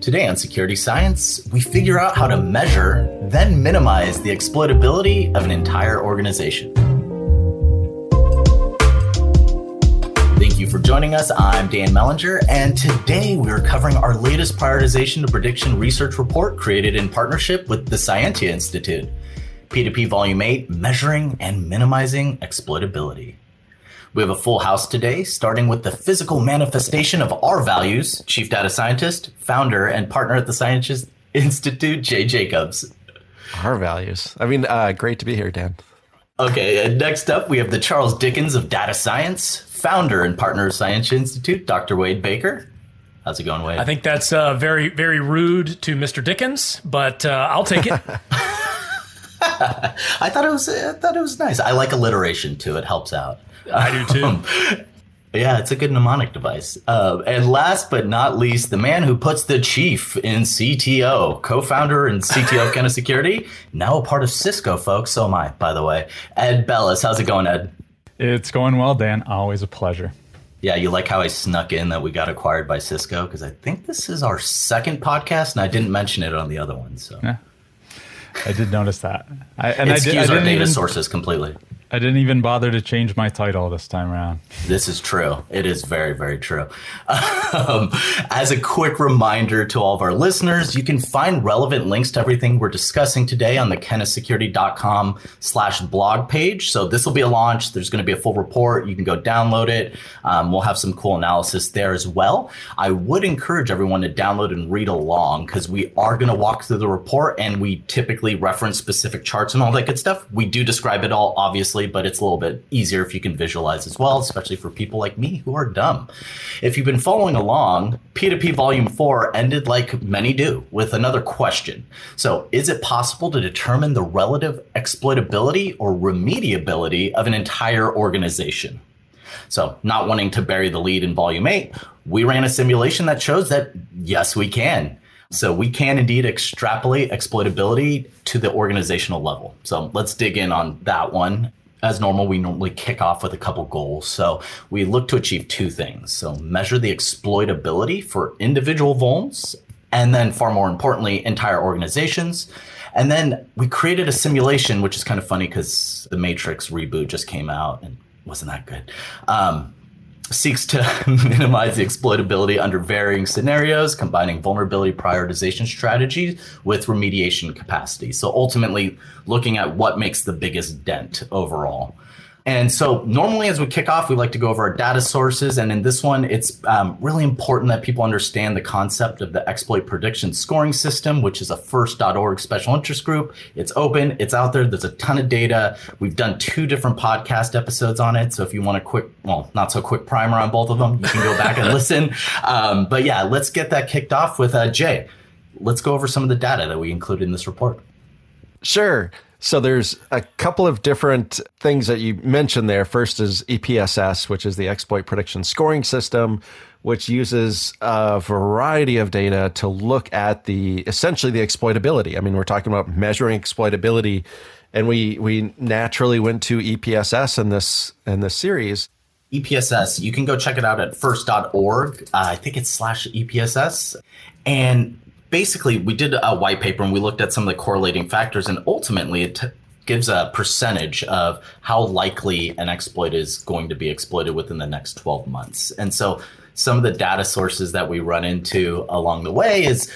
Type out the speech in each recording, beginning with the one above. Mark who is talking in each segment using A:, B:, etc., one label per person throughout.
A: Today on Security Science, we figure out how to measure, then minimize the exploitability of an entire organization. Thank you for joining us. I'm Dan Mellinger, and today we're covering our latest prioritization to prediction research report created in partnership with the Cyentia Institute. P2P Volume 8 Measuring and Minimizing Exploitability. We have a full house today, starting with the physical manifestation of our values. Chief Data Scientist, founder, and partner at the Cyentia Institute, Jay Jacobs.
B: Our values. I mean, uh, great to be here, Dan.
A: Okay, and next up, we have the Charles Dickens of Data Science, founder and partner of Cyentia Institute, Dr. Wade Baker. How's it going, Wade?
C: I think that's uh, very, very rude to Mr. Dickens, but uh, I'll take it.
A: I thought it was. I thought it was nice. I like alliteration too. It helps out.
C: I do too. Um,
A: yeah, it's a good mnemonic device. Uh, and last but not least, the man who puts the chief in CTO, co-founder and CTO of Kenna Security, now a part of Cisco, folks. So am I, by the way. Ed Bellis, how's it going, Ed?
D: It's going well, Dan. Always a pleasure.
A: Yeah, you like how I snuck in that we got acquired by Cisco because I think this is our second podcast, and I didn't mention it on the other one. So yeah,
D: I did notice that.
A: I, and Excuse I did, I our data even, sources completely.
D: I didn't even bother to change my title this time around.
A: This is true. It is very, very true. Um, as a quick reminder to all of our listeners, you can find relevant links to everything we're discussing today on the kennasecurity.com slash blog page. So this will be a launch. There's going to be a full report. You can go download it. Um, we'll have some cool analysis there as well. I would encourage everyone to download and read along because we are going to walk through the report and we typically reference specific charts and all that good stuff. We do describe it all, obviously obviously, but it's a little bit easier if you can visualize as well, especially for people like me who are dumb. If you've been following along, P2P Volume 4 ended like many do with another question. So, is it possible to determine the relative exploitability or remediability of an entire organization? So, not wanting to bury the lead in Volume 8, we ran a simulation that shows that yes, we can. So we can indeed extrapolate exploitability to the organizational level. So let's dig in on that one as normal, we normally kick off with a couple goals. So we look to achieve two things. So measure the exploitability for individual vulns, and then far more importantly, entire organizations. And then we created a simulation, which is kind of funny because the Matrix reboot just came out and wasn't that good. Um, seeks to minimize the exploitability under varying scenarios, combining vulnerability prioritization strategies with remediation capacity. So ultimately, looking at what makes the biggest dent overall. And so, normally, as we kick off, we like to go over our data sources. And in this one, it's um, really important that people understand the concept of the exploit prediction scoring system, which is a first.org special interest group. It's open, it's out there. There's a ton of data. We've done two different podcast episodes on it. So, if you want a quick, well, not so quick primer on both of them, you can go back and listen. Um, but yeah, let's get that kicked off with uh, Jay. Let's go over some of the data that we included in this report.
B: Sure. So there's a couple of different things that you mentioned there. First is EPSS, which is the exploit prediction scoring system, which uses a variety of data to look at the essentially the exploitability. I mean, we're talking about measuring exploitability, and we we naturally went to EPSS in this in this series.
A: EPSS, you can go check it out at first.org. Uh, I think it's slash EPSS. And basically we did a white paper and we looked at some of the correlating factors and ultimately it t- gives a percentage of how likely an exploit is going to be exploited within the next 12 months. And so some of the data sources that we run into along the way is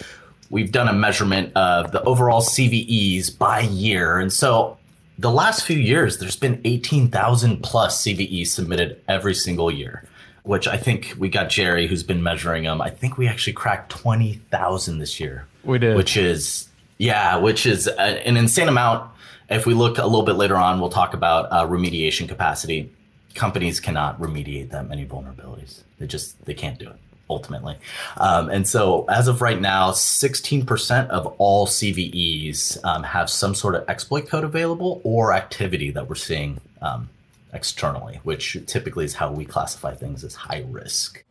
A: we've done a measurement of the overall cves by year. And so the last few years there's been 18000 plus cves submitted every single year which I think we got Jerry, who's been measuring them. I think we actually cracked 20,000 this year.
D: We did.
A: Which is, yeah, which is a, an insane amount. If we look a little bit later on, we'll talk about uh, remediation capacity. Companies cannot remediate that many vulnerabilities. They just, they can't do it ultimately. Um, and so as of right now, 16% of all CVEs um, have some sort of exploit code available or activity that we're seeing um, externally, which typically is how we classify things as high risk.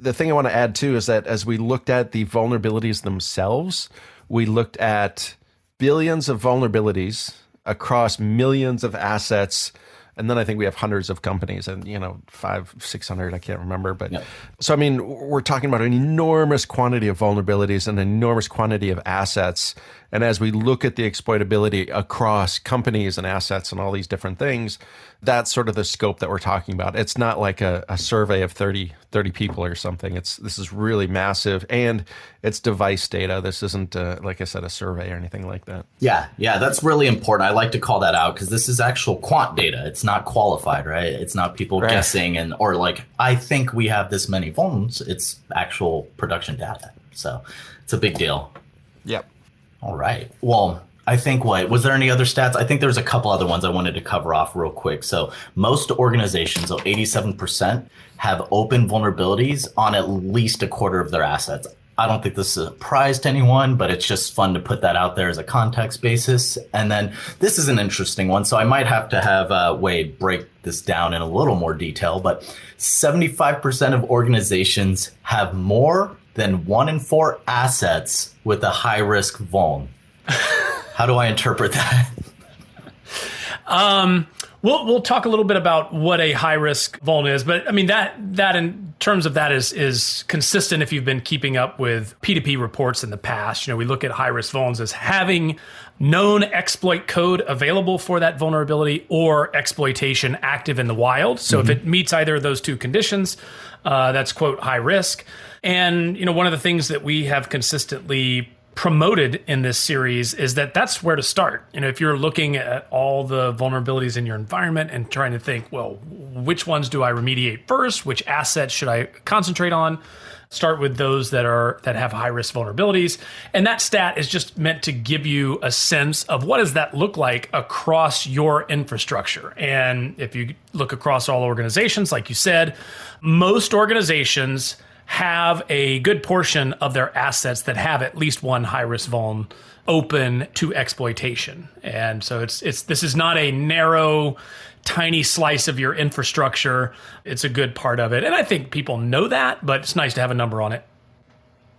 B: The thing I want to add too is that as we looked at the vulnerabilities themselves, we looked at billions of vulnerabilities across millions of assets and then I think we have hundreds of companies, and you know, five, six hundred, I can't remember, but so I mean, we're talking about an enormous quantity of vulnerabilities and an enormous quantity of assets. And as we look at the exploitability across companies and assets and all these different things, that's sort of the scope that we're talking about. It's not like a, a survey of 30, 30 people or something. It's this is really massive, and it's device data. This isn't, uh, like I said, a survey or anything like that.
A: Yeah, yeah, that's really important. I like to call that out because this is actual quant data. It's not qualified, right? It's not people
B: Right.
A: guessing and or like I think we have this many phones. It's actual production data. So it's a big deal.
B: Yep.
A: All right. Well, I think what was there any other stats? I think there's a couple other ones I wanted to cover off real quick. So most organizations, so 87%, have open vulnerabilities on at least a quarter of their assets. I don't think this is a surprise to anyone, but it's just fun to put that out there as a context basis. And then this is an interesting one. So I might have to have uh, Wade break this down in a little more detail, but 75% of organizations have more than one in four assets with a high risk vuln. How do I interpret that?
C: Um, we'll we'll talk a little bit about what a high risk vuln is, but I mean that that in terms of that is is consistent if you've been keeping up with P2P reports in the past. You know, we look at high risk vulns as having known exploit code available for that vulnerability or exploitation active in the wild. So if it meets either of those two conditions, uh, that's quote high risk. And you know, one of the things that we have consistently promoted in this series is that that's where to start. You know, if you're looking at all the vulnerabilities in your environment and trying to think, well, which ones do I remediate first? Which assets should I concentrate on? Start with those that are that have high risk vulnerabilities. And that stat is just meant to give you a sense of what does that look like across your infrastructure. And if you look across all organizations, like you said, most organizations have a good portion of their assets that have at least one high risk vuln open to exploitation. And so it's it's this is not a narrow tiny slice of your infrastructure. It's a good part of it. And I think people know that, but it's nice to have a number on it.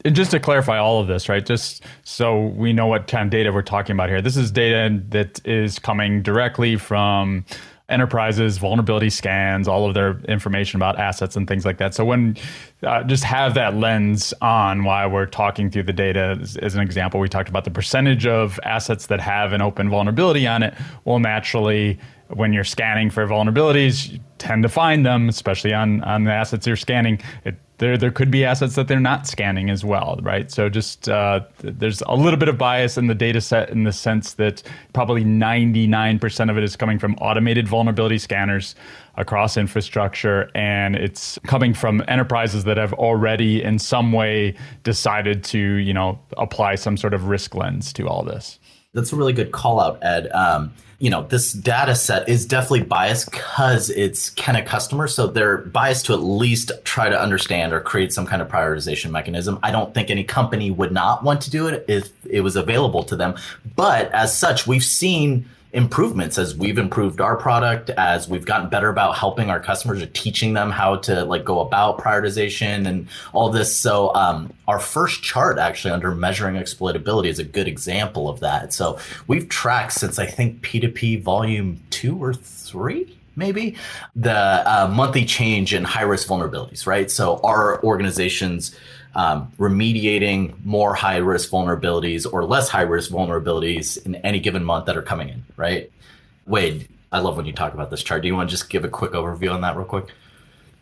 D: And just to clarify all of this, right? Just so we know what kind of data we're talking about here. This is data that is coming directly from enterprises, vulnerability scans, all of their information about assets and things like that. So when uh, just have that lens on while we're talking through the data. As, as an example, we talked about the percentage of assets that have an open vulnerability on it. Well, naturally, when you're scanning for vulnerabilities, you tend to find them, especially on on the assets you're scanning. It, there, there could be assets that they're not scanning as well, right? So just uh, there's a little bit of bias in the data set in the sense that probably 99% of it is coming from automated vulnerability scanners across infrastructure, and it's coming from enterprises that have already, in some way, decided to, you know, apply some sort of risk lens to all this.
A: That's a really good call out, Ed. Um, you know, this data set is definitely biased because it's Kenna customers. So they're biased to at least try to understand or create some kind of prioritization mechanism. I don't think any company would not want to do it if it was available to them. But as such, we've seen improvements as we've improved our product as we've gotten better about helping our customers or teaching them how to like go about prioritization and all this. So um, our first chart actually under measuring exploitability is a good example of that. So we've tracked since i think p2p volume two or three maybe the uh, monthly change in high risk vulnerabilities right? So our organizations um, remediating more high risk vulnerabilities or less high risk vulnerabilities in any given month that are coming in, right? Wade, I love when you talk about this chart. Do you want to just give a quick overview on that real quick?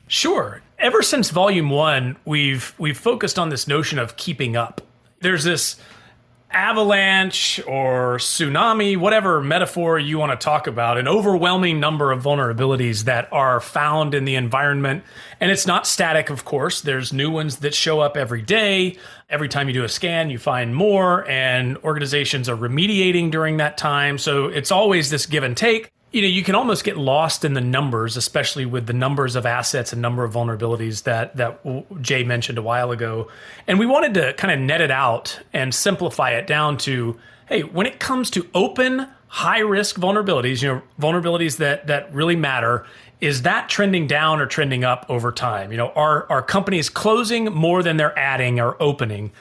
C: Sure. Ever since volume one, we've we've focused on this notion of keeping up. There's this avalanche or tsunami, whatever metaphor you want to talk about, an overwhelming number of vulnerabilities that are found in the environment. And it's not static, of course. There's new ones that show up every day. Every time you do a scan, you find more, and organizations are remediating during that time. So it's always this give and take you know you can almost get lost in the numbers especially with the numbers of assets and number of vulnerabilities that that jay mentioned a while ago. And we wanted to kind of net it out and simplify it down to hey when it comes to open high risk vulnerabilities you know vulnerabilities that that really matter is that trending down or trending up over time? You know are are companies closing more than they're adding or opening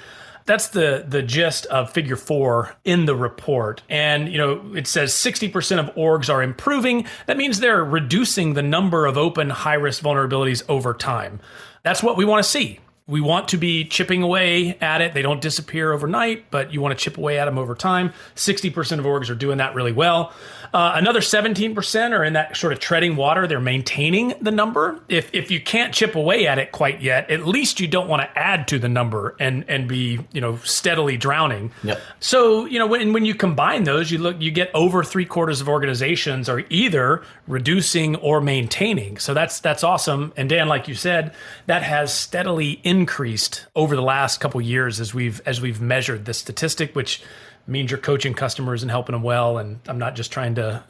C: that's the the gist of figure 4 in the report. And you know, it says 60% of orgs are improving. That means they're reducing the number of open high-risk vulnerabilities over time. That's what we want to see we want to be chipping away at it. They don't disappear overnight, but you want to chip away at them over time. 60% of orgs are doing that really well. Uh, another 17% are in that sort of treading water. They're maintaining the number. If, if you can't chip away at it quite yet, at least you don't want to add to the number and, and be, you know, steadily drowning.
A: Yep.
C: So, you know, when, when you combine those, you look, you get over three quarters of organizations are either reducing or maintaining. So that's, that's awesome. And Dan, like you said, that has steadily increased over the last couple years as we've, as we've measured the statistic, which means you're coaching customers and helping them well. And I'm not just trying to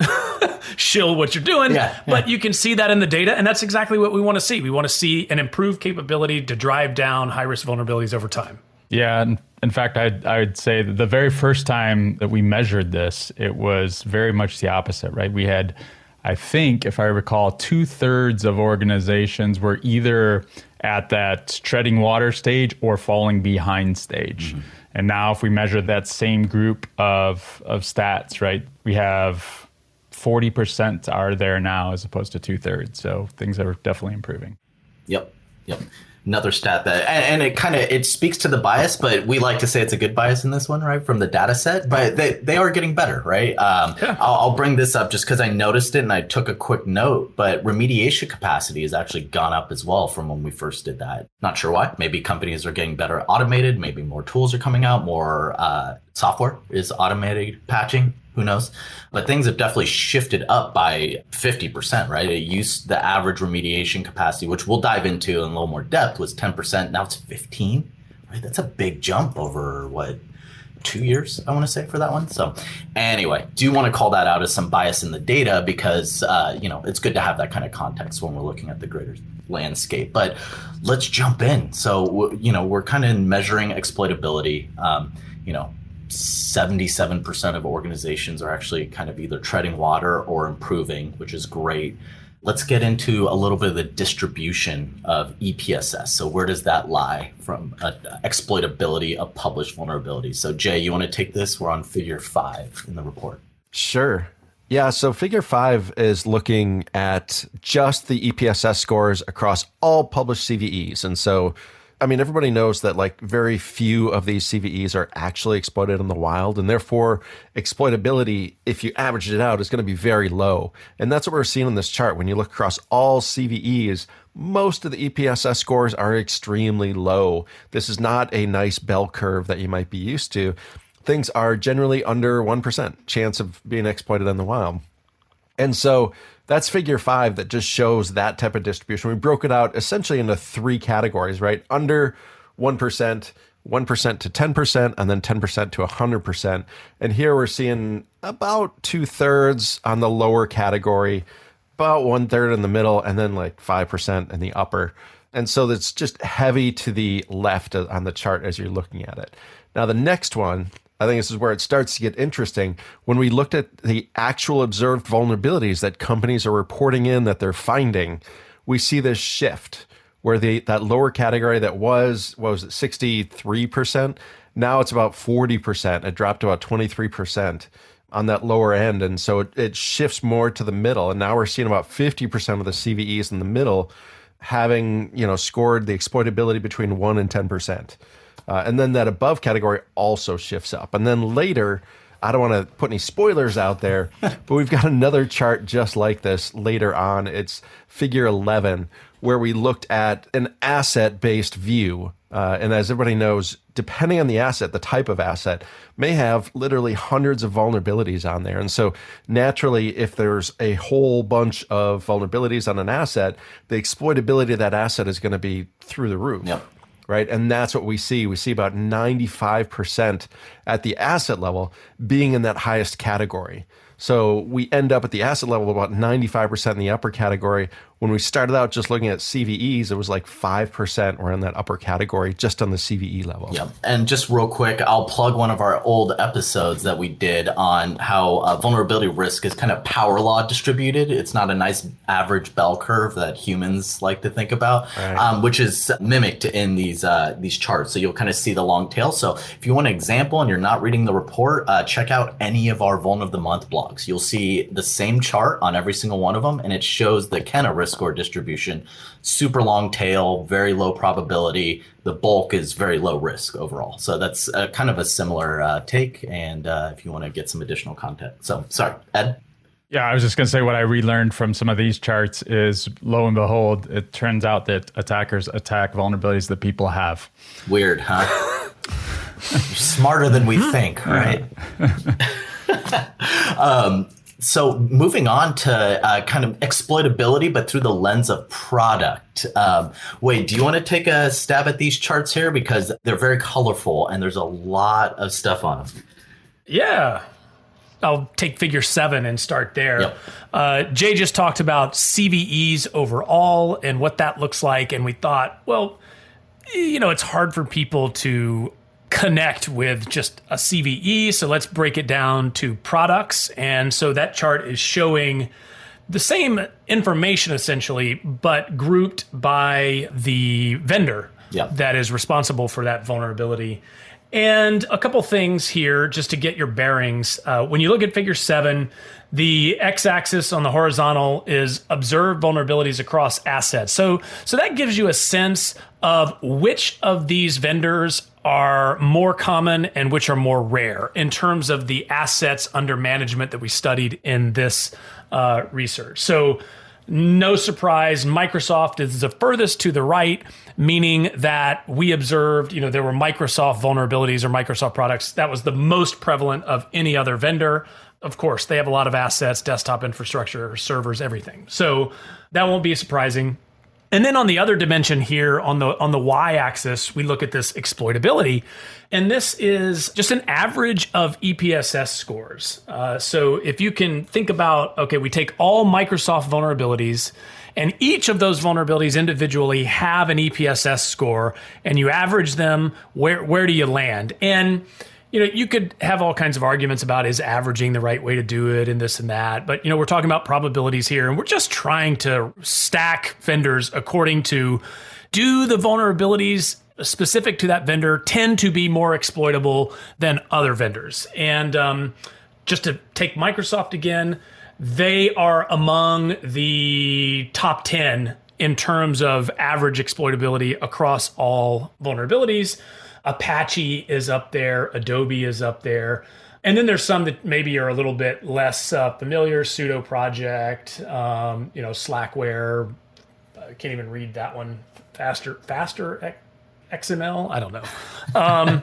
C: shill what you're doing,
A: yeah, yeah.
C: but you can see that in the data. And that's exactly what we want to see. We want to see an improved capability to drive down high risk vulnerabilities over time.
D: Yeah. And In fact, I'd, I'd say the very first time that we measured this, it was very much the opposite, right? We had, I think, if I recall, two thirds of organizations were either at that treading water stage or falling behind stage. Mm-hmm. And now, if we measure that same group of, of stats, right, we have 40% are there now as opposed to two thirds. So things are definitely improving.
A: Yep. Yep another stat that and, and it kind of it speaks to the bias but we like to say it's a good bias in this one right from the data set but they, they are getting better right? Um, yeah. I'll, I'll, bring this up just because i noticed it and i took a quick note but remediation capacity has actually gone up as well from when we first did that. Not sure why. Maybe companies are getting better automated. Maybe more tools are coming out more uh, software is automated patching who knows? But things have definitely shifted up by 50%, right? It used the average remediation capacity, which we'll dive into in a little more depth, was 10%. Now it's 15, right? That's a big jump over what, two years, I want to say, for that one. So, anyway, do want to call that out as some bias in the data because, uh, you know, it's good to have that kind of context when we're looking at the greater landscape. But let's jump in. So, you know, we're kind of measuring exploitability. Um, you know, 77% of organizations are actually kind of either treading water or improving, which is great. Let's get into a little bit of the distribution of EPSS. So, where does that lie from uh, exploitability of published vulnerabilities? So, Jay, you want to take this? We're on figure five in the report.
B: Sure. Yeah, so figure five is looking at just the EPSS scores across all published CVEs. And so I mean, everybody knows that like very few of these CVEs are actually exploited in the wild, and therefore exploitability, if you average it out, is going to be very low. And that's what we're seeing in this chart. When you look across all CVEs, most of the EPSS scores are extremely low. This is not a nice bell curve that you might be used to. Things are generally under 1% chance of being exploited in the wild. And so that's figure five that just shows that type of distribution. We broke it out essentially into three categories, right? Under 1%, 1% to 10%, and then 10% to 100%. And here we're seeing about two thirds on the lower category, about one third in the middle, and then like 5% in the upper. And so it's just heavy to the left on the chart as you're looking at it. Now, the next one I think this is where it starts to get interesting. When we looked at the actual observed vulnerabilities that companies are reporting in that they're finding, we see this shift where the that lower category that was what was it 63%, now it's about 40%. It dropped about 23% on that lower end. And so it, it shifts more to the middle. And now we're seeing about 50% of the CVEs in the middle having, you know, scored the exploitability between 1 and 10%. Uh, and then that above category also shifts up. And then later, I don't want to put any spoilers out there, but we've got another chart just like this later on. It's figure 11, where we looked at an asset based view. Uh, and as everybody knows, depending on the asset, the type of asset may have literally hundreds of vulnerabilities on there. And so, naturally, if there's a whole bunch of vulnerabilities on an asset, the exploitability of that asset is going to be through the roof.
A: Yep
B: right? And that's what we see. We see about 95% at the asset level being in that highest category. So we end up at the asset level about 95% in the upper category, when we started out just looking at CVEs, it was like 5% were in that upper category just on the CVE level.
A: Yep. And just real quick, I'll plug one of our old episodes that we did on how uh, vulnerability risk is kind of power law distributed. It's not a nice average bell curve that humans like to think about, right. um, which is mimicked in these uh, these charts. So you'll kind of see the long tail. So if you want an example and you're not reading the report, uh, check out any of our Vuln of the Month blogs. You'll see the same chart on every single one of them, and it shows the Kenna risk score distribution. Super long tail, very low probability. The bulk is very low risk overall. So that's uh, kind of a similar uh, take. And uh, if you want to get some additional content, so sorry, Ed.
D: Yeah, I was just going to say what I relearned from some of these charts is lo and behold, it turns out that attackers attack vulnerabilities that people have.
A: Weird, huh? smarter than we think, right? um, so moving on to uh, kind of exploitability, but through the lens of product. Um, Wade, do you want to take a stab at these charts here because they're very colorful and there's a lot of stuff on them.
C: Yeah. I'll take figure seven and start there. Yep. Uh, Jay just talked about CVEs overall and what that looks like. And we thought, well, you know, it's hard for people to connect with just a CVE. So let's break it down to products. And so that chart is showing the same information essentially, but grouped by the vendor yep. that is responsible for that vulnerability. And a couple things here just to get your bearings. Uh, when you look at figure seven, the x-axis on the horizontal is observed vulnerabilities across assets. So, so that gives you a sense of which of these vendors are more common and which are more rare in terms of the assets under management that we studied in this uh, research. So, no surprise, Microsoft is the furthest to the right, meaning that we observed, you know, there were Microsoft vulnerabilities or Microsoft products. That was the most prevalent of any other vendor. Of course, they have a lot of assets, desktop infrastructure, servers, everything. So that won't be surprising. And then on the other dimension here on the on the y-axis, we look at this exploitability, and this is just an average of EPSS scores. Uh, so if you can think about, okay, we take all Microsoft vulnerabilities, and each of those vulnerabilities individually have an EPSS score, and you average them. Where where do you land? And you know, you could have all kinds of arguments about is averaging the right way to do it and this and that. But, you know, we're talking about probabilities here and we're just trying to stack vendors according to do the vulnerabilities specific to that vendor tend to be more exploitable than other vendors. And um, just to take Microsoft again, they are among the top 10 in terms of average exploitability across all vulnerabilities. Apache is up there, Adobe is up there. And then there's some that maybe are a little bit less uh, familiar. Sudo Project, um, you know, Slackware. I can't even read that one. Faster, faster XML. I don't know. Um,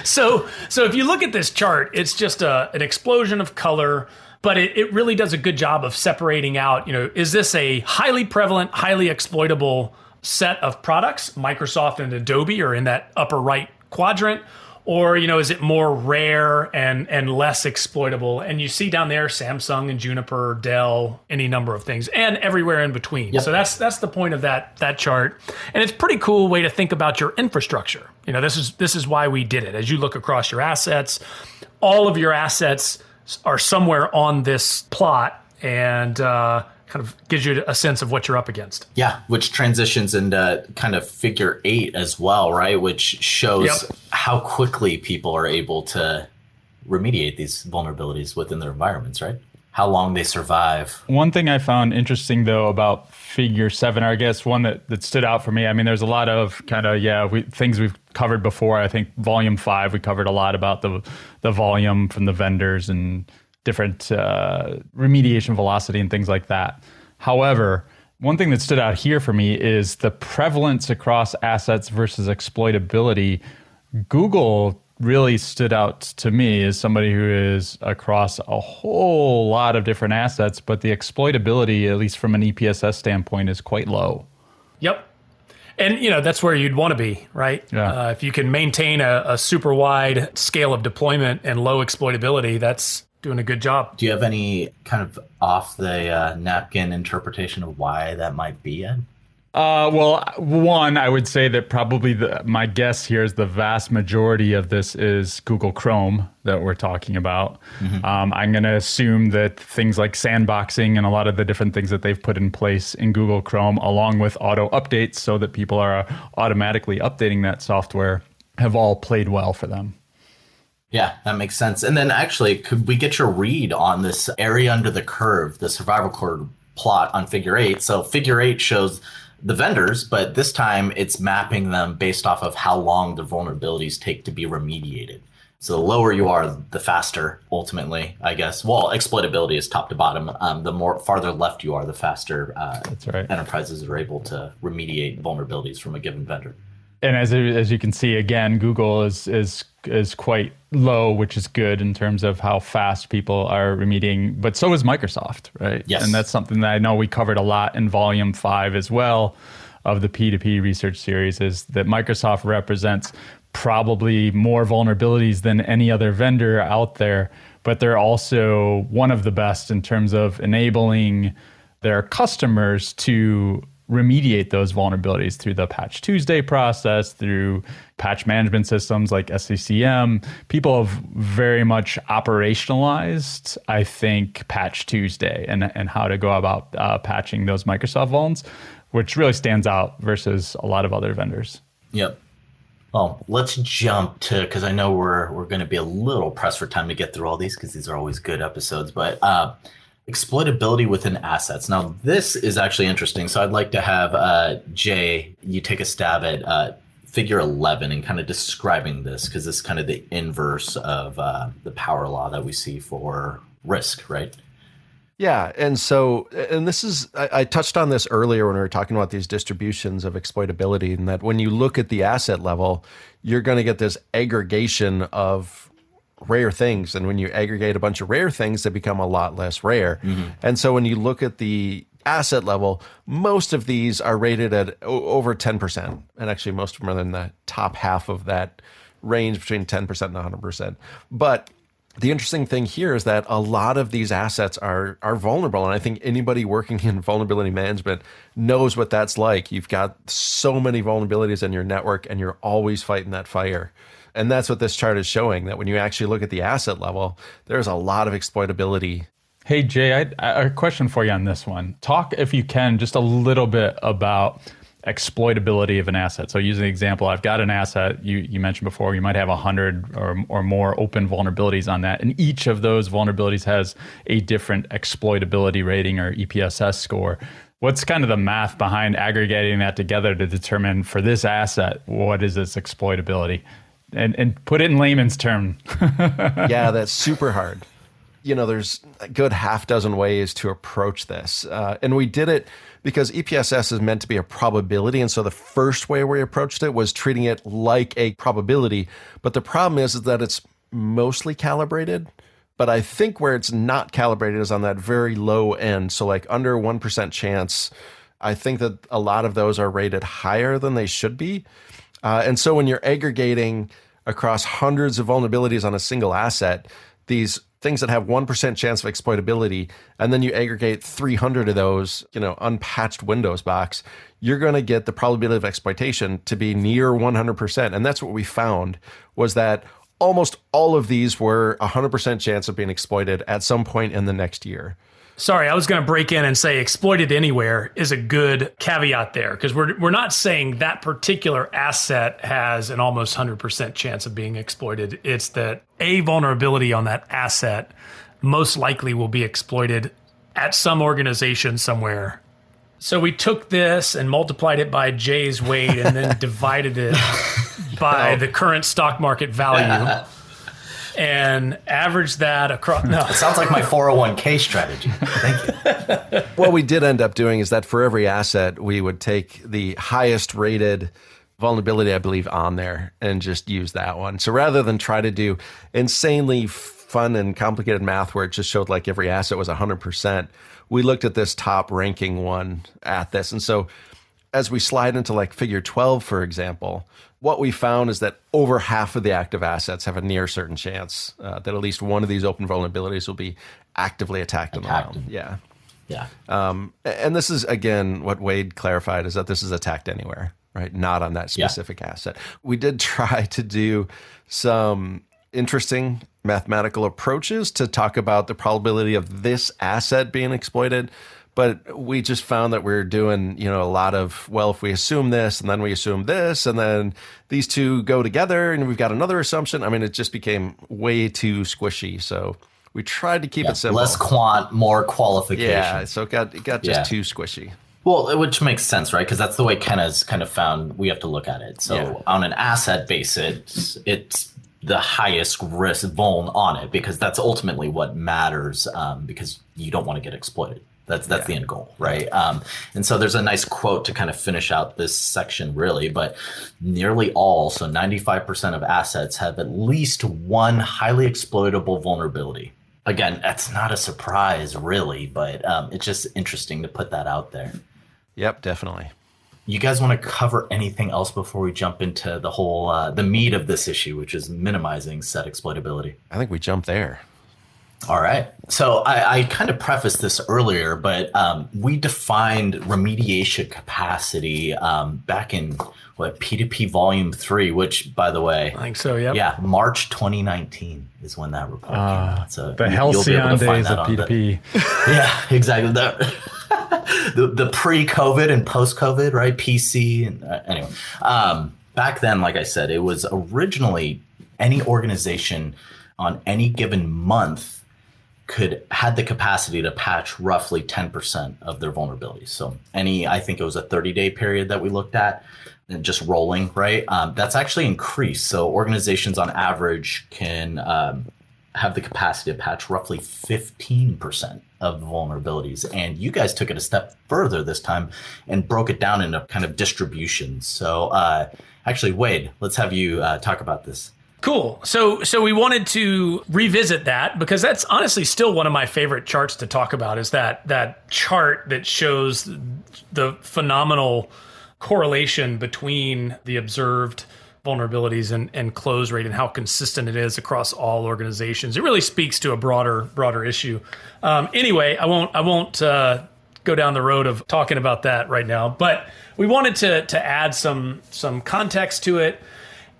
C: so, so if you look at this chart, it's just a, an explosion of color, but it, it really does a good job of separating out. You know, is this a highly prevalent, highly exploitable set of products, Microsoft and Adobe are in that upper right quadrant, or you know, is it more rare and and less exploitable? And you see down there Samsung and Juniper, Dell, any number of things, and everywhere in between. Yep. So that's that's the point of that that chart, and it's pretty cool way to think about your infrastructure. You know, this is this is why we did it. As you look across your assets, all of your assets are somewhere on this plot, and uh, kind of gives you a sense of what you're up against.
A: Yeah, which transitions into kind of figure eight as well, right? Which shows yep. how quickly people are able to remediate these vulnerabilities within their environments, right? How long they survive.
D: One thing I found interesting though about figure seven, I guess one that, that stood out for me. I mean, there's a lot of kind of, yeah, we, things we've covered before. I think volume five, we covered a lot about the, the volume from the vendors and different uh, remediation velocity and things like that. However, one thing that stood out here for me is the prevalence across assets versus exploitability. Google really stood out to me as somebody who is across a whole lot of different assets, but the exploitability, at least from an EPSS standpoint, is quite low.
C: Yep. And you know that's where you'd want to be, right?
D: Yeah.
C: Uh, if you can maintain a, a super wide scale of deployment and low exploitability, that's doing a good job.
A: Do you have any kind of off the uh, napkin interpretation of why that might be, Ed?
D: Uh, well, one, I would say that probably the, my guess here is the vast majority of this is Google Chrome that we're talking about. Mm-hmm. Um, I'm going to assume that things like sandboxing and a lot of the different things that they've put in place in Google Chrome, along with auto updates so that people are automatically updating that software, have all played well for them.
A: Yeah, that makes sense. And then actually, could we get your read on this area under the curve, the survival curve plot on figure eight? So figure eight shows the vendors, but this time it's mapping them based off of how long the vulnerabilities take to be remediated. So the lower you are, the faster. Ultimately, I guess. Well, exploitability is top to bottom. Um, the more farther left you are, the faster uh,
D: right.
A: enterprises are able to remediate vulnerabilities from a given vendor.
D: And as as you can see, again, Google is is is quite low, which is good in terms of how fast people are remediating. But so is Microsoft, right?
A: Yes.
D: And that's something that I know we covered a lot in Volume Five as well of the P2P research series. Is that Microsoft represents probably more vulnerabilities than any other vendor out there, but they're also one of the best in terms of enabling their customers to remediate those vulnerabilities through the Patch Tuesday process, through patch management systems like SCCM. People have very much operationalized, I think, Patch Tuesday and, and how to go about uh, patching those Microsoft vulns, which really stands out versus a lot of other vendors.
A: Yep. Well, let's jump to because I know we're we're going to be a little pressed for time to get through all these because these are always good episodes. But uh, exploitability within assets. Now, this is actually interesting. So I'd like to have uh, Jay, you take a stab at uh, figure 11 and kind of describing this because this is kind of the inverse of uh, the power law that we see for risk, right?
B: Yeah, and so and this is I, I, touched on this earlier when we were talking about these distributions of exploitability, and that when you look at the asset level, you're going to get this aggregation of rare things. And when you aggregate a bunch of rare things, they become a lot less rare. Mm-hmm. And so when you look at the asset level, most of these are rated at o- over 10%. And actually, most of them are in the top half of that range between 10% and 100%. But the interesting thing here is that a lot of these assets are are vulnerable and i think anybody working in vulnerability management knows what that's like you've got so many vulnerabilities in your network and you're always fighting that fire and that's what this chart is showing that when you actually look at the asset level, there's a lot of exploitability.
D: Hey, Jay, I, I, a question for you on this one. Talk, if you can, just a little bit about exploitability of an asset. So, using an example, I've got an asset you, you mentioned before, you might have 100 or, or more open vulnerabilities on that. And each of those vulnerabilities has a different exploitability rating or EPSS score. What's kind of the math behind aggregating that together to determine for this asset, what is its exploitability? And, and put it in layman's term.
B: yeah, that's super hard. You know, there's a good half dozen ways to approach this. Uh, and we did it because EPSS is meant to be a probability. And so the first way we approached it was treating it like a probability. But the problem is, is that it's mostly calibrated. But I think where it's not calibrated is on that very low end. So, like under 1% chance, I think that a lot of those are rated higher than they should be. Uh, and so when you're aggregating across hundreds of vulnerabilities on a single asset, these things that have 1% chance of exploitability, and then you aggregate 300 of those, you know, unpatched Windows box, you're going to get the probability of exploitation to be near 100%. And that's what we found was that almost all of these were 100% chance of being exploited at some point in the next year.
C: Sorry, I was going to break in and say exploited anywhere is a good caveat there because we're, we're not saying that particular asset has an almost 100% chance of being exploited. It's that a vulnerability on that asset most likely will be exploited at some organization somewhere. So we took this and multiplied it by Jay's weight and then divided it by the current stock market value and average that across. No,
A: it sounds like my 401k strategy. Thank
B: you. what we did end up doing is that for every asset, we would take the highest rated vulnerability, I believe, on there and just use that one. So rather than try to do insanely fun and complicated math where it just showed like every asset was 100%, we looked at this top ranking one at this. And so as we slide into like figure 12, for example, what we found is that over half of the active assets have a near certain chance uh, that at least one of these open vulnerabilities will be actively attacked, attacked. in the realm.
A: Yeah.
B: Yeah. Um, and this is, again, what Wade clarified is that this is attacked anywhere, right? Not on that specific yeah. asset. We did try to do some interesting mathematical approaches to talk about the probability of this asset being exploited but we just found that we are doing you know a lot of well if we assume this and then we assume this and then these two go together and we've got another assumption i mean it just became way too squishy so we tried to keep yeah, it simple
A: less quant more qualification
B: yeah so it got it got just yeah. too squishy
A: well, which makes sense, right? Because that's the way Kenna's kind of found we have to look at it. So yeah. on an asset basis, it's the highest risk vuln on it because that's ultimately what matters um, because you don't want to get exploited. That's that's yeah. the end goal, right? Um, and so there's a nice quote to kind of finish out this section, really. But nearly all, so 95% of assets have at least one highly exploitable vulnerability. Again, that's not a surprise, really, but um, it's just interesting to put that out there.
B: Yep, definitely.
A: You guys want to cover anything else before we jump into the whole uh, the meat of this issue, which is minimizing set exploitability?
B: I think we jump there.
A: All right. So I, I, kind of prefaced this earlier, but um, we defined remediation capacity um, back in what P2P Volume Three, which, by the way,
C: I think so. Yeah.
A: Yeah, March 2019 is when that report uh, came
D: out. So the halcyon days of P2P.
A: The, yeah, exactly. The, the, the pre-COVID and post-COVID, right? PC and uh, anyway. Um, back then, like I said, it was originally any organization on any given month could had the capacity to patch roughly 10% of their vulnerabilities. So any, I think it was a 30 day period that we looked at, and just rolling, right? Um, that's actually increased. So organizations on average can um, have the capacity to patch roughly 15% of vulnerabilities. And you guys took it a step further this time and broke it down into kind of distributions. So uh, actually, Wade, let's have you uh, talk about this.
C: Cool. So so we wanted to revisit that because that's honestly still one of my favorite charts to talk about is that that chart that shows the phenomenal correlation between the observed vulnerabilities and, and close rate and how consistent it is across all organizations. It really speaks to a broader broader issue. Um, anyway, I won't I won't uh, go down the road of talking about that right now, but we wanted to to add some some context to it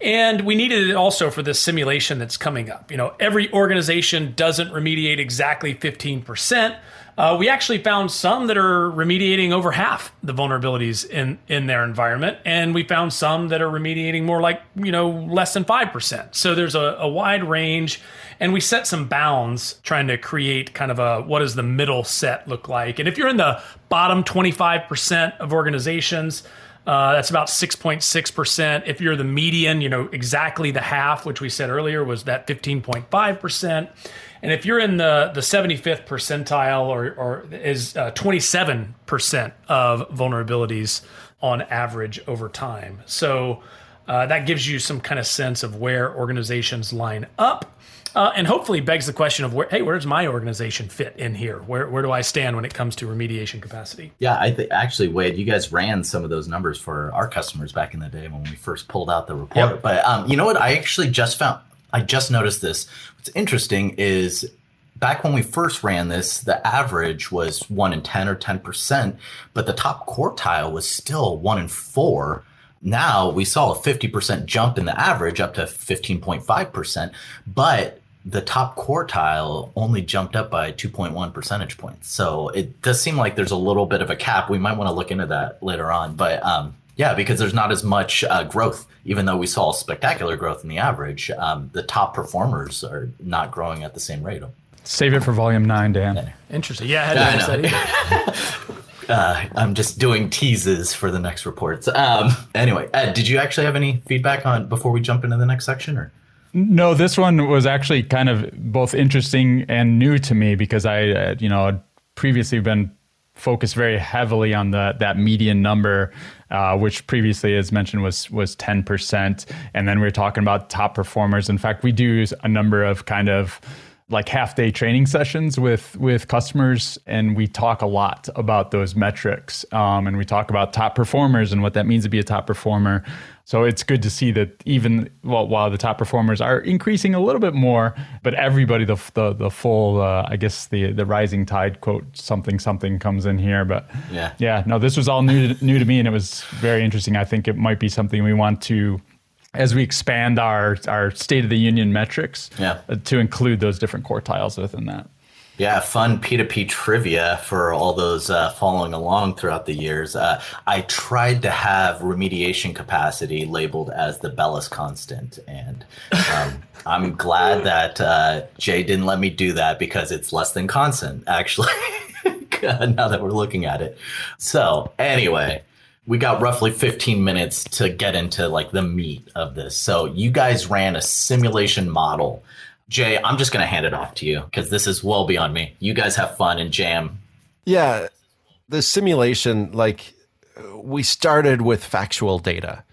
C: and we needed it also for this simulation that's coming up. You know, every organization doesn't remediate exactly 15%. Uh, we actually found some that are remediating over half the vulnerabilities in, in their environment. And we found some that are remediating more like, you know, less than 5%. So there's a, a wide range. And we set some bounds trying to create kind of a what does the middle set look like. And if you're in the bottom 25% of organizations, uh, that's about 6.6%. If you're the median, you know, exactly the half, which we said earlier was that 15.5%. And if you're in the, the 75th percentile or, or is uh, 27% of vulnerabilities on average over time. So uh, that gives you some kind of sense of where organizations line up. Uh, and hopefully begs the question of where, hey, where does my organization fit in here? Where where do I stand when it comes to remediation capacity?
A: Yeah, I think actually, Wade, you guys ran some of those numbers for our customers back in the day when we first pulled out the report. Yep. But um, you know what? I actually just found, I just noticed this. What's interesting is back when we first ran this, the average was one in 10 or 10%, but the top quartile was still one in four. Now we saw a 50% jump in the average up to 15.5%, but the top quartile only jumped up by 2.1 percentage points. So it does seem like there's a little bit of a cap. We might want to look into that later on. But um, yeah, because there's not as much uh, growth, even though we saw spectacular growth in the average, um, the top performers are not growing at the same rate.
D: Save it for volume nine, Dan.
C: Interesting. Yeah, I had
A: to uh, I'm just doing teases for the next reports. Um, anyway, Ed, did you actually have any feedback on before we jump into the next section, or?
D: No, this one was actually kind of both interesting and new to me because I, uh, you know, previously been focused very heavily on the that median number, uh, which previously, as mentioned, was was ten percent, and then we are talking about top performers. In fact, we do a number of kind of like half day training sessions with with customers and we talk a lot about those metrics. Um, and we talk about top performers and what that means to be a top performer so it's good to see that even well, while the top performers are increasing a little bit more but everybody the the, the full uh, i guess the the rising tide quote something something comes in here but
A: yeah
D: yeah no this was all new to, new to me and it was very interesting i think it might be something we want to as we expand our our state of the union metrics
A: yeah.
D: uh, to include those different quartiles within that.
A: Yeah, fun P2P trivia for all those uh, following along throughout the years. Uh, I tried to have remediation capacity labeled as the Bellis constant, and um, I'm glad that uh, Jay didn't let me do that because it's less than constant, actually. now that we're looking at it. So, anyway, we got roughly 15 minutes to get into like the meat of this. So you guys ran a simulation model. Jay, I'm just going to hand it off to you because this is well beyond me. You guys have fun and jam.
B: Yeah. The simulation, like we started with factual data.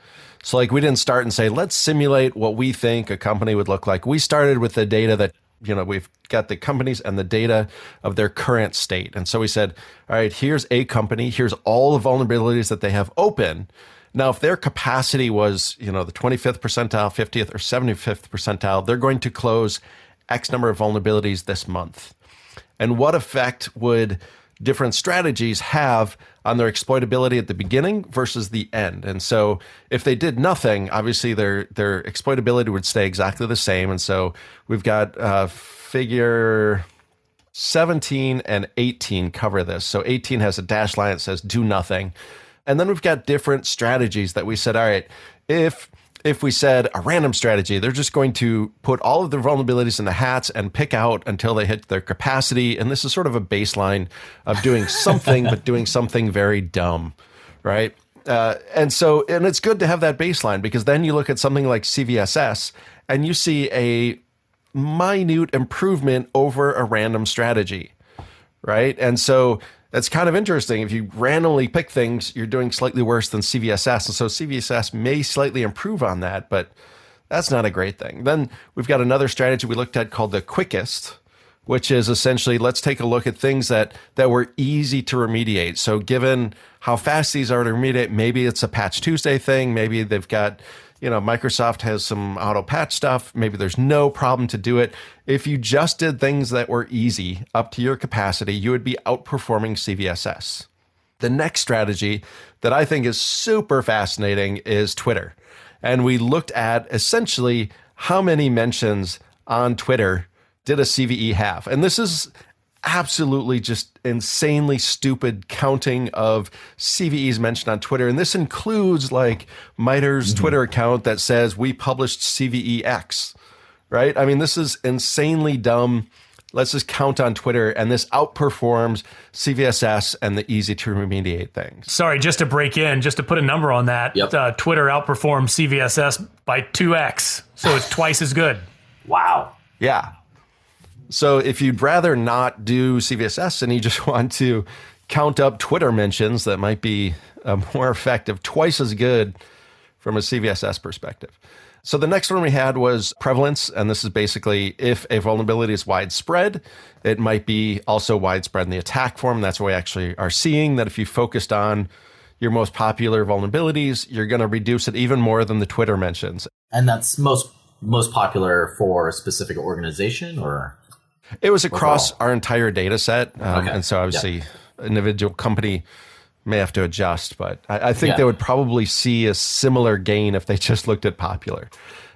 B: So like we didn't start and say, let's simulate what we think a company would look like. We started with the data that you know, we've got the companies and the data of their current state. And so we said, all right, here's a company, here's all the vulnerabilities that they have open. Now, if their capacity was, you know, the 25th percentile, 50th, or 75th percentile, they're going to close X number of vulnerabilities this month. And what effect would different strategies have on their exploitability at the beginning versus the end. And so if they did nothing, obviously their their exploitability would stay exactly the same. And so we've got uh, figure 17 and 18 cover this. So 18 has a dash line that says do nothing. And then we've got different strategies that we said, all right, if if we said a random strategy, they're just going to put all of their vulnerabilities in the hats and pick out until they hit their capacity. And this is sort of a baseline of doing something, but doing something very dumb, right? Uh, and so, and it's good to have that baseline because then you look at something like CVSS and you see a minute improvement over a random strategy, right? And so that's kind of interesting. If you randomly pick things, you're doing slightly worse than CVSS. And so CVSS may slightly improve on that, but that's not a great thing. Then we've got another strategy we looked at called the quickest, which is essentially let's take a look at things that that were easy to remediate. So given how fast these are to remediate, maybe it's a patch Tuesday thing, maybe they've got you know, Microsoft has some auto patch stuff. Maybe there's no problem to do it. If you just did things that were easy up to your capacity, you would be outperforming CVSS. The next strategy that I think is super fascinating is Twitter. And we looked at essentially how many mentions on Twitter did a CVE have. And this is absolutely just insanely stupid counting of CVEs mentioned on Twitter. And this includes like MITRE's mm-hmm. Twitter account that says we published CVEX, right? I mean, this is insanely dumb. Let's just count on Twitter, and this outperforms CVSS and the easy to remediate things.
C: Sorry, just to break in, just to put a number on that, yep. uh, Twitter outperforms CVSS by 2x. So it's twice as good.
A: Wow.
B: Yeah. So if you'd rather not do CVSS and you just want to count up Twitter mentions that might be uh, more effective, twice as good from a CVSS perspective. So the next one we had was prevalence, and this is basically if a vulnerability is widespread, it might be also widespread in the attack form. That's what we actually are seeing that if you focused on your most popular vulnerabilities, you're going to reduce it even more than the Twitter mentions.
A: And that's most most popular for a specific organization or
B: it was across Overall. our entire data set. Um, okay. And so obviously, individual company may have to adjust, but I, I think yeah. they would probably see a similar gain if they just looked at popular.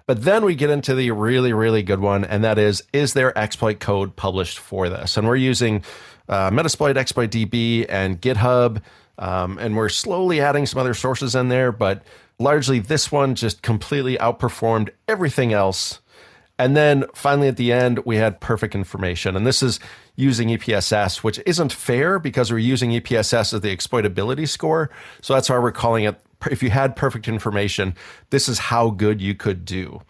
B: But then we get into the really, really good one, and that is is there exploit code published for this? And we're using uh, Metasploit, Exploit DB, and GitHub, um, and we're slowly adding some other sources in there, but largely this one just completely outperformed everything else and then finally at the end, we had perfect information. And this is using EPSS, which isn't fair because we're using EPSS as the exploitability score. So that's why we're calling it if you had perfect information, this is how good you could do.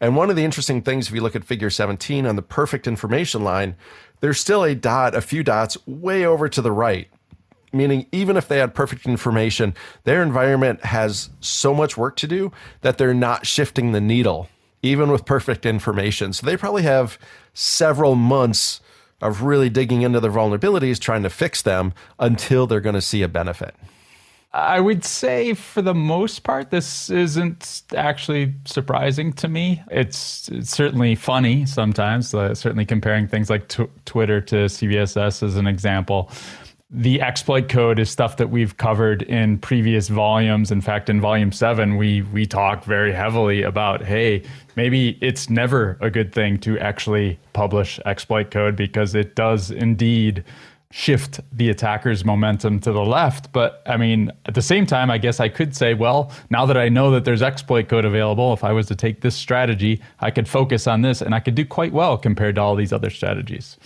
B: And one of the interesting things, if you look at figure 17 on the perfect information line, there's still a dot, a few dots way over to the right. Meaning, even if they had perfect information, their environment has so much work to do that they're not shifting the needle even with perfect information. So they probably have several months of really digging into their vulnerabilities, trying to fix them until they're going to see a benefit.
D: I would say for the most part, this isn't actually surprising to me. It's, it's certainly funny sometimes, uh, certainly comparing things like t- Twitter to CVSS as an example. The exploit code is stuff that we've covered in previous volumes. In fact, in volume seven, we we talk very heavily about hey, maybe it's never a good thing to actually publish exploit code because it does indeed shift the attacker's momentum to the left. But I mean, at the same time, I guess I could say, well, now that I know that there's exploit code available, if I was to take this strategy, I could focus on this and I could do quite well compared to all these other strategies.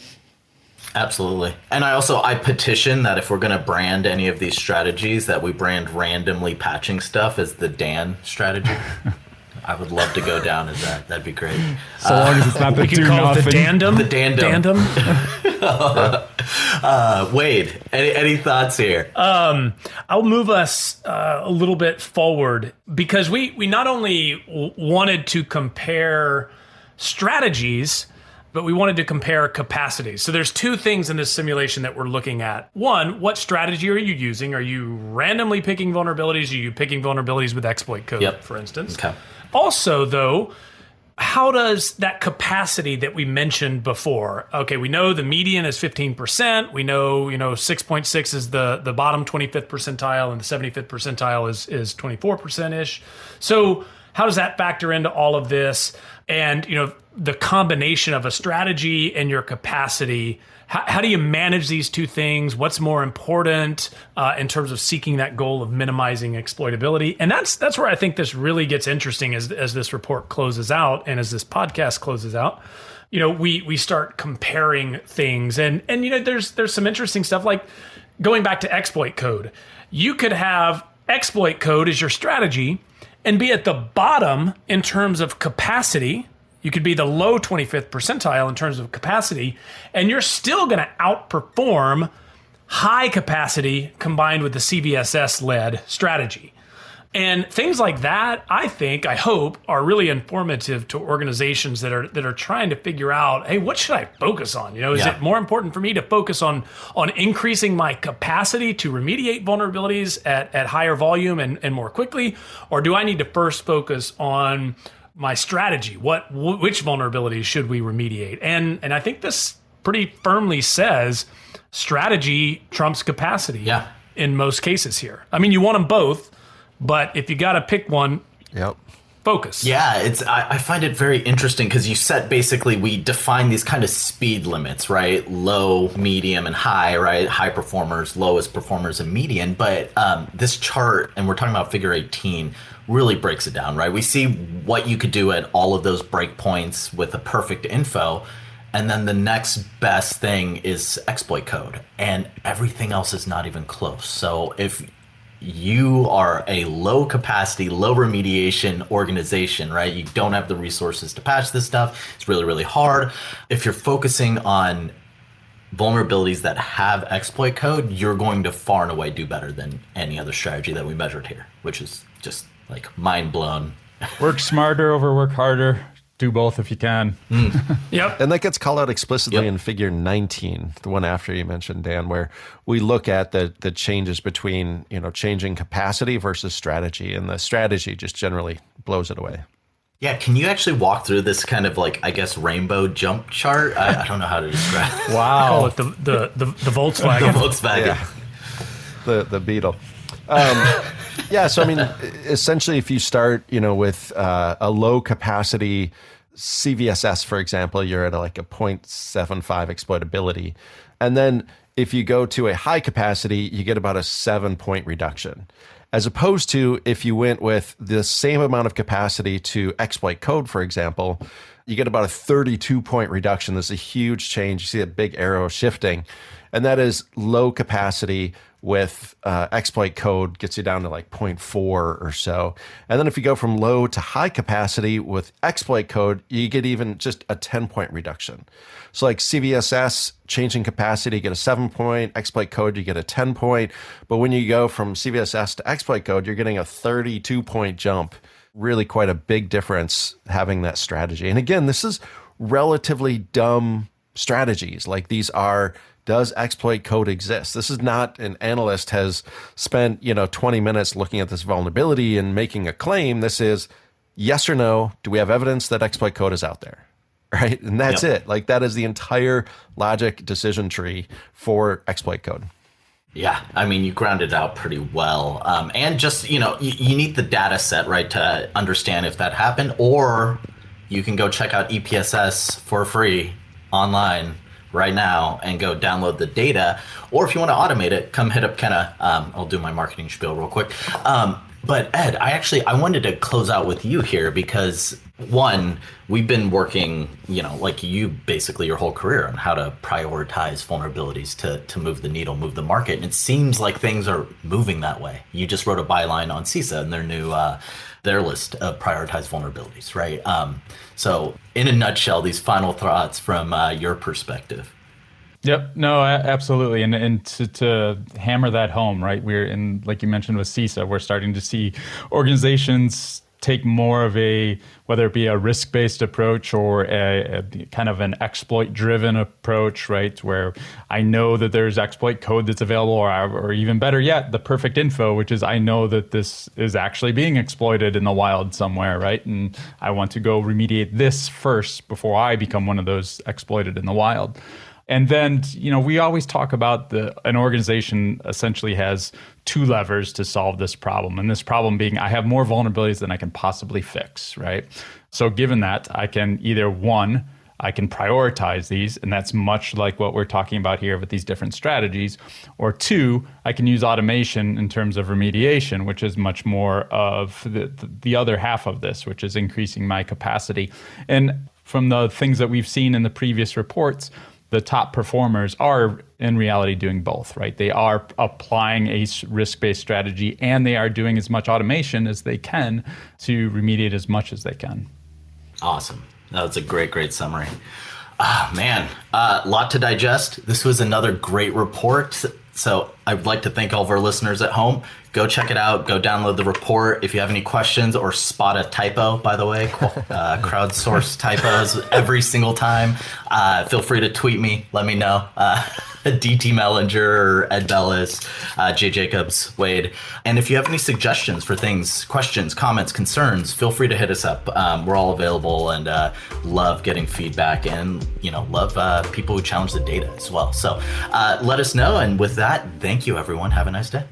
A: Absolutely. And I also I petition that if we're going to brand any of these strategies that we brand randomly patching stuff as the Dan strategy. I would love to go down as that. That'd be great.
D: So long as it's not the
C: We could call it the dandum.
A: The dandum.
C: Dandum.
A: Uh, Wade, any, any thoughts here?
C: Um, I'll move us uh, a little bit forward because we we not only w- wanted to compare strategies, but we wanted to compare capacities. So there's two things in this simulation that we're looking at. One, what strategy are you using? Are you randomly picking vulnerabilities? Are you picking vulnerabilities with exploit code,
A: Yep.
C: for instance?
A: Okay.
C: Also, though, how does that capacity that we mentioned before? Okay, we know the median is 15%. We know, you know, 6.6 is the the bottom 25th percentile and the 75th percentile is is 24% ish. So, how does that factor into all of this? And, you know, the combination of a strategy and your capacity how, how do you manage these two things? What's more important uh, in terms of seeking that goal of minimizing exploitability? And that's that's where I think this really gets interesting as as this report closes out and as this podcast closes out. You know, we we start comparing things, and and you know, there's there's some interesting stuff like going back to exploit code. You could have exploit code as your strategy and be at the bottom in terms of capacity you could be the low 25th percentile in terms of capacity, and you're still going to outperform high capacity combined with the CVSS led strategy. And things like that, I think, I hope, are really informative to organizations that are that are trying to figure out, hey, what should I focus on? You know, is
A: Yeah.
C: it more important for me to focus on on increasing my capacity to remediate vulnerabilities at, at higher volume and, and more quickly, or do I need to first focus on my strategy? What wh- which vulnerabilities should we remediate? And and I think this pretty firmly says strategy trumps capacity.
A: Yeah.
C: In most cases here. I mean, you want them both, but if you got to pick one,
B: Yep.
C: Focus.
A: Yeah, it's I, I find it very interesting because you set basically we define these kind of speed limits, right? Low, medium, and high, right? High performers, lowest performers, and median. But um, this chart, and we're talking about figure 18, really breaks it down, right? We see what you could do at all of those breakpoints with the perfect info. And then the next best thing is exploit code, and everything else is not even close. So if you are a low capacity, low remediation organization, right? You don't have the resources to patch this stuff. It's really, really hard. If you're focusing on vulnerabilities that have exploit code, you're going to far and away do better than any other strategy that we measured here, which is just like mind blown.
D: Work smarter over work harder. Do both if you can.
C: Yep.
B: And that gets called out explicitly
A: Yep.
B: in figure 19, the one after you mentioned, Dan, where we look at the the changes between, you know, changing capacity versus strategy. And the strategy just generally blows it away.
A: Yeah, can you actually walk through this kind of like, I guess, rainbow jump chart? I, I don't know how to describe it.
C: Call
D: Wow.
C: it the the the, the
A: The
C: Volkswagen.
A: Volkswagen.
B: Yeah. the the beetle. Um, yeah, so I mean, essentially, if you start, you know, with uh, a low capacity CVSS, for example, you're at like a 0.75 exploitability, and then if you go to a high capacity, you get about a seven point reduction. As opposed to if you went with the same amount of capacity to exploit code, for example, you get about a 32 point reduction. There's a huge change. You see that big arrow shifting, and that is low capacity with uh, exploit code gets you down to like 0.4 or so. And then if you go from low to high capacity with exploit code, you get even just a 10 point reduction. So like CVSS changing capacity, you get a seven point, exploit code, you get a 10 point. But when you go from CVSS to exploit code, you're getting a 32 point jump really quite a big difference having that strategy. And again, this is relatively dumb strategies. Like these are does exploit code exist? This is not an analyst has spent, you know, 20 minutes looking at this vulnerability and making a claim. This is yes or no, do we have evidence that exploit code is out there? Right? And that's yep. it. Like that is the entire logic decision tree for exploit code.
A: Yeah, I mean, you grounded out pretty well. Um, and just, you know, you, you need the data set, right, to understand if that happened. Or you can go check out EPSS for free online right now and go download the data. Or if you want to automate it, come hit up Kenna. Um, I'll do my marketing spiel real quick. Um, but Ed, I actually I wanted to close out with you here because one, we've been working, you know, like you basically your whole career on how to prioritize vulnerabilities to to move the needle, move the market, and it seems like things are moving that way. You just wrote a byline on CISA and their new uh, their list of prioritized vulnerabilities, right? Um, so, in a nutshell, these final thoughts from uh, your perspective.
D: Yep. No, absolutely. And and to, to, hammer that home, right? We're in, like you mentioned with CISA, we're starting to see organizations take more of a whether it be a risk-based approach or a, a kind of an exploit-driven approach, right? Where I know that there's exploit code that's available, or, or even better yet, the perfect info, which is I know that this is actually being exploited in the wild somewhere, right? And I want to go remediate this first before I become one of those exploited in the wild. And then, you know, we always talk about the an organization essentially has two levers to solve this problem. And this problem being I have more vulnerabilities than I can possibly fix, right? So given that, I can either one, I can prioritize these, and that's much like what we're talking about here with these different strategies. Or two, I can use automation in terms of remediation, which is much more of the, the other half of this, which is increasing my capacity. And from the things that we've seen in the previous reports, the top performers are in reality doing both, right? They are applying a risk based strategy and they are doing as much automation as they can to remediate as much as they can.
A: Awesome. That's a great, great summary. Ah, man, a uh, lot to digest. This was another great report. So I'd like to thank all of our listeners at home go check it out. Go download the report. If you have any questions or spot a typo, by the way, uh, crowdsource typos every single time, uh, feel free to tweet me. Let me know. Uh, DT Mellinger Ed Bellis, uh, Jay Jacobs, Wade. And if you have any suggestions for things, questions, comments, concerns, feel free to hit us up. Um, we're all available and uh, love getting feedback and, you know, love uh, people who challenge the data as well. So uh, let us know. And with that, thank you, everyone. Have a nice day.